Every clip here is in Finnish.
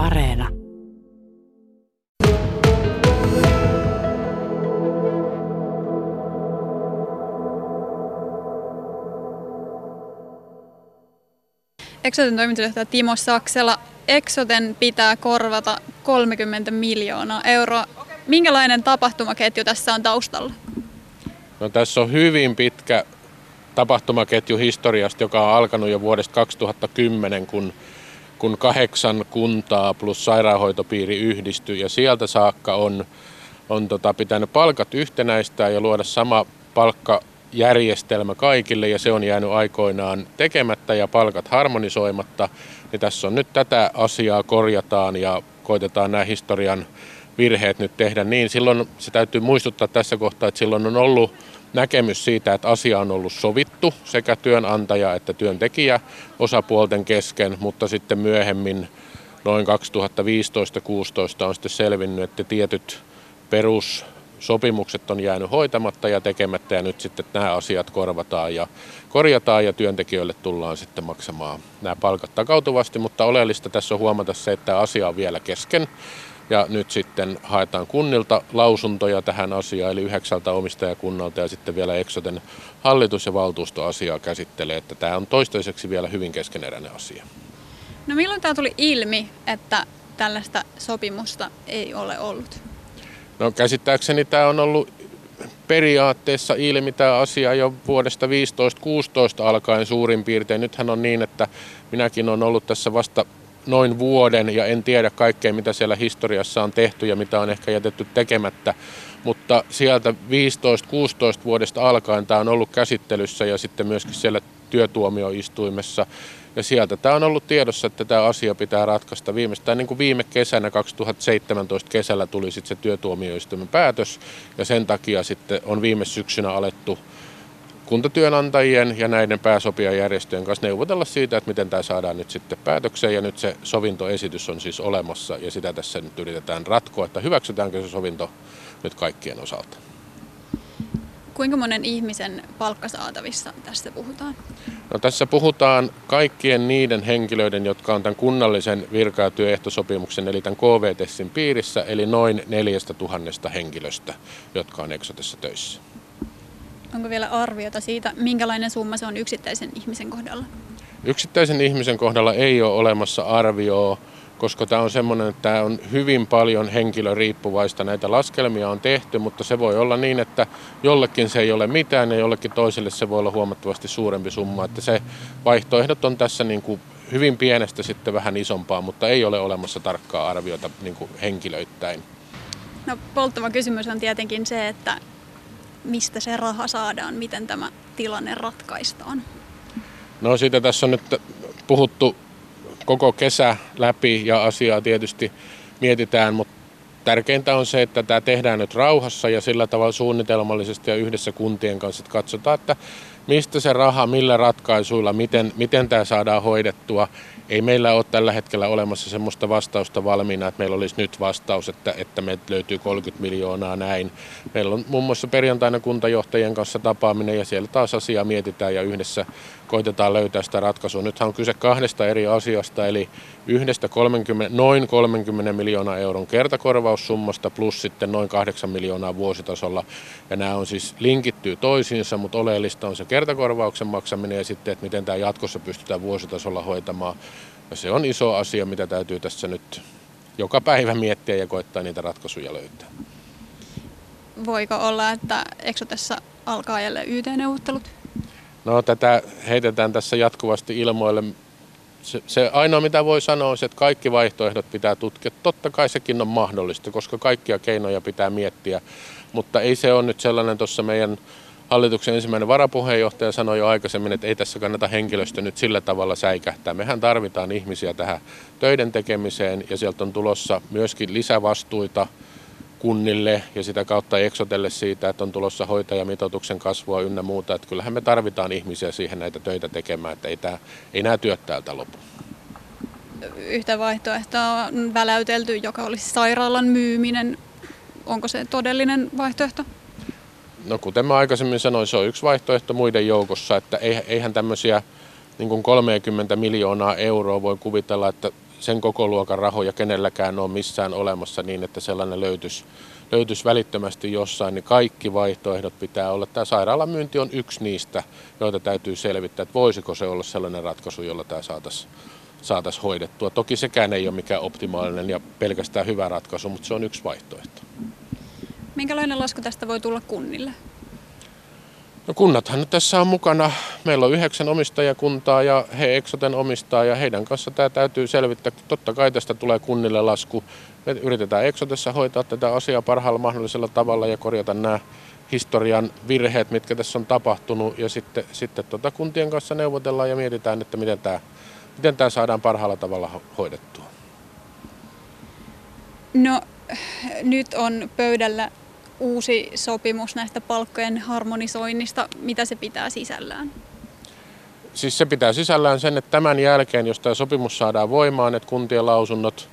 Areena. Exoten toimitusjohtaja Timo Saksela. Exoten pitää korvata 30 miljoonaa euroa. Minkälainen tapahtumaketju tässä on taustalla? No, tässä on hyvin pitkä tapahtumaketju historiasta, joka on alkanut jo vuodesta 2010, kun, kun kahdeksan kuntaa plus sairaanhoitopiiri yhdistyi ja sieltä saakka on, on tota, pitänyt palkat yhtenäistää ja luoda sama palkkajärjestelmä kaikille ja se on jäänyt aikoinaan tekemättä ja palkat harmonisoimatta. Niin tässä on nyt tätä asiaa korjataan ja koitetaan nämä historian virheet nyt tehdä niin. Silloin se täytyy muistuttaa tässä kohtaa, että silloin on ollut näkemys siitä, että asia on ollut sovittu sekä työnantaja että työntekijä osapuolten kesken, mutta sitten myöhemmin noin 2015-2016 on sitten selvinnyt, että tietyt perussopimukset on jäänyt hoitamatta ja tekemättä ja nyt sitten nämä asiat korvataan ja korjataan ja työntekijöille tullaan sitten maksamaan nämä palkat takautuvasti, mutta oleellista tässä on huomata se, että asia on vielä kesken ja nyt sitten haetaan kunnilta lausuntoja tähän asiaan, eli yhdeksältä omistajakunnalta ja sitten vielä Exoten hallitus- ja valtuusto asiaa käsittelee, että tämä on toistaiseksi vielä hyvin keskeneräinen asia. No milloin tämä tuli ilmi, että tällaista sopimusta ei ole ollut? No käsittääkseni tämä on ollut periaatteessa ilmi tämä asia jo vuodesta 15-16 alkaen suurin piirtein. Nythän on niin, että minäkin olen ollut tässä vasta noin vuoden ja en tiedä kaikkea, mitä siellä historiassa on tehty ja mitä on ehkä jätetty tekemättä. Mutta sieltä 15-16 vuodesta alkaen tämä on ollut käsittelyssä ja sitten myöskin siellä työtuomioistuimessa. Ja sieltä tämä on ollut tiedossa, että tämä asia pitää ratkaista. Viimeistään niin kuin viime kesänä 2017 kesällä tuli sitten se työtuomioistuimen päätös ja sen takia sitten on viime syksynä alettu kuntatyönantajien ja näiden pääsopijajärjestöjen kanssa neuvotella siitä, että miten tämä saadaan nyt sitten päätökseen. Ja nyt se sovintoesitys on siis olemassa ja sitä tässä nyt yritetään ratkoa, että hyväksytäänkö se sovinto nyt kaikkien osalta. Kuinka monen ihmisen palkkasaatavissa tässä puhutaan? No, tässä puhutaan kaikkien niiden henkilöiden, jotka on tämän kunnallisen virka- ja työehtosopimuksen, eli tämän KVTSin piirissä, eli noin neljästä tuhannesta henkilöstä, jotka on Exotessa töissä. Onko vielä arviota siitä, minkälainen summa se on yksittäisen ihmisen kohdalla? Yksittäisen ihmisen kohdalla ei ole olemassa arvioa, koska tämä on semmoinen, että tämä on hyvin paljon henkilöriippuvaista. Näitä laskelmia on tehty, mutta se voi olla niin, että jollekin se ei ole mitään ja jollekin toiselle se voi olla huomattavasti suurempi summa. Että se vaihtoehdot on tässä niin kuin hyvin pienestä sitten vähän isompaa, mutta ei ole olemassa tarkkaa arviota niin kuin henkilöittäin. No polttava kysymys on tietenkin se, että mistä se raha saadaan, miten tämä tilanne ratkaistaan? No siitä tässä on nyt puhuttu koko kesä läpi ja asiaa tietysti mietitään, mutta tärkeintä on se, että tämä tehdään nyt rauhassa ja sillä tavalla suunnitelmallisesti ja yhdessä kuntien kanssa, että katsotaan, että mistä se raha, millä ratkaisuilla, miten, miten tämä saadaan hoidettua ei meillä ole tällä hetkellä olemassa semmoista vastausta valmiina, että meillä olisi nyt vastaus, että, että meiltä löytyy 30 miljoonaa näin. Meillä on muun muassa perjantaina kuntajohtajien kanssa tapaaminen ja siellä taas asiaa mietitään ja yhdessä koitetaan löytää sitä ratkaisua. Nythän on kyse kahdesta eri asiasta, eli yhdestä 30, noin 30 miljoonaa euron kertakorvaussummasta plus sitten noin 8 miljoonaa vuositasolla. Ja nämä on siis linkittyy toisiinsa, mutta oleellista on se kertakorvauksen maksaminen ja sitten, että miten tämä jatkossa pystytään vuositasolla hoitamaan. Ja se on iso asia, mitä täytyy tässä nyt joka päivä miettiä ja koettaa niitä ratkaisuja löytää. Voiko olla, että Exotessa alkaa jälleen YT-neuvottelut? No tätä heitetään tässä jatkuvasti ilmoille. Se, se ainoa mitä voi sanoa on se, että kaikki vaihtoehdot pitää tutkia. Totta kai sekin on mahdollista, koska kaikkia keinoja pitää miettiä. Mutta ei se ole nyt sellainen tuossa meidän hallituksen ensimmäinen varapuheenjohtaja sanoi jo aikaisemmin, että ei tässä kannata henkilöstö nyt sillä tavalla säikähtää. Mehän tarvitaan ihmisiä tähän töiden tekemiseen ja sieltä on tulossa myöskin lisävastuita kunnille ja sitä kautta eksotelle siitä, että on tulossa hoitajamitoituksen kasvua ynnä muuta. Että kyllähän me tarvitaan ihmisiä siihen näitä töitä tekemään, että ei, tämä, ei nämä työt täältä lopu. Yhtä vaihtoehtoa on väläytelty, joka olisi sairaalan myyminen. Onko se todellinen vaihtoehto? No kuten mä aikaisemmin sanoin, se on yksi vaihtoehto muiden joukossa, että eihän tämmöisiä niin kuin 30 miljoonaa euroa voi kuvitella, että sen koko luokan rahoja kenelläkään ole missään olemassa niin, että sellainen löytyisi, löytyisi välittömästi jossain, niin kaikki vaihtoehdot pitää olla. Tämä sairaalan myynti on yksi niistä, joita täytyy selvittää, että voisiko se olla sellainen ratkaisu, jolla tämä saataisiin saatais hoidettua. Toki sekään ei ole mikään optimaalinen ja pelkästään hyvä ratkaisu, mutta se on yksi vaihtoehto. Minkälainen lasku tästä voi tulla kunnille? No kunnathan tässä on mukana. Meillä on yhdeksän omistajakuntaa ja he Exoten omistaa ja heidän kanssa tämä täytyy selvittää. Totta kai tästä tulee kunnille lasku. Me yritetään Exotessa hoitaa tätä asiaa parhaalla mahdollisella tavalla ja korjata nämä historian virheet, mitkä tässä on tapahtunut. Ja sitten, sitten tota kuntien kanssa neuvotellaan ja mietitään, että miten tämä, miten tämä saadaan parhaalla tavalla hoidettua. No nyt on pöydällä uusi sopimus näistä palkkojen harmonisoinnista. Mitä se pitää sisällään? Siis se pitää sisällään sen, että tämän jälkeen, jos tämä sopimus saadaan voimaan, että kuntien lausunnot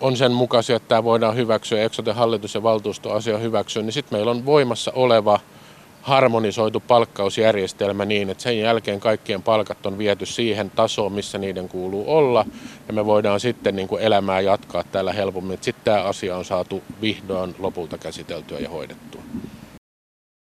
on sen mukaisia, että tämä voidaan hyväksyä, Eksoten hallitus ja valtuustoasia hyväksyä, niin sitten meillä on voimassa oleva harmonisoitu palkkausjärjestelmä niin, että sen jälkeen kaikkien palkat on viety siihen tasoon, missä niiden kuuluu olla. Ja me voidaan sitten niin kuin elämää jatkaa täällä helpommin. Sitten tämä asia on saatu vihdoin lopulta käsiteltyä ja hoidettua.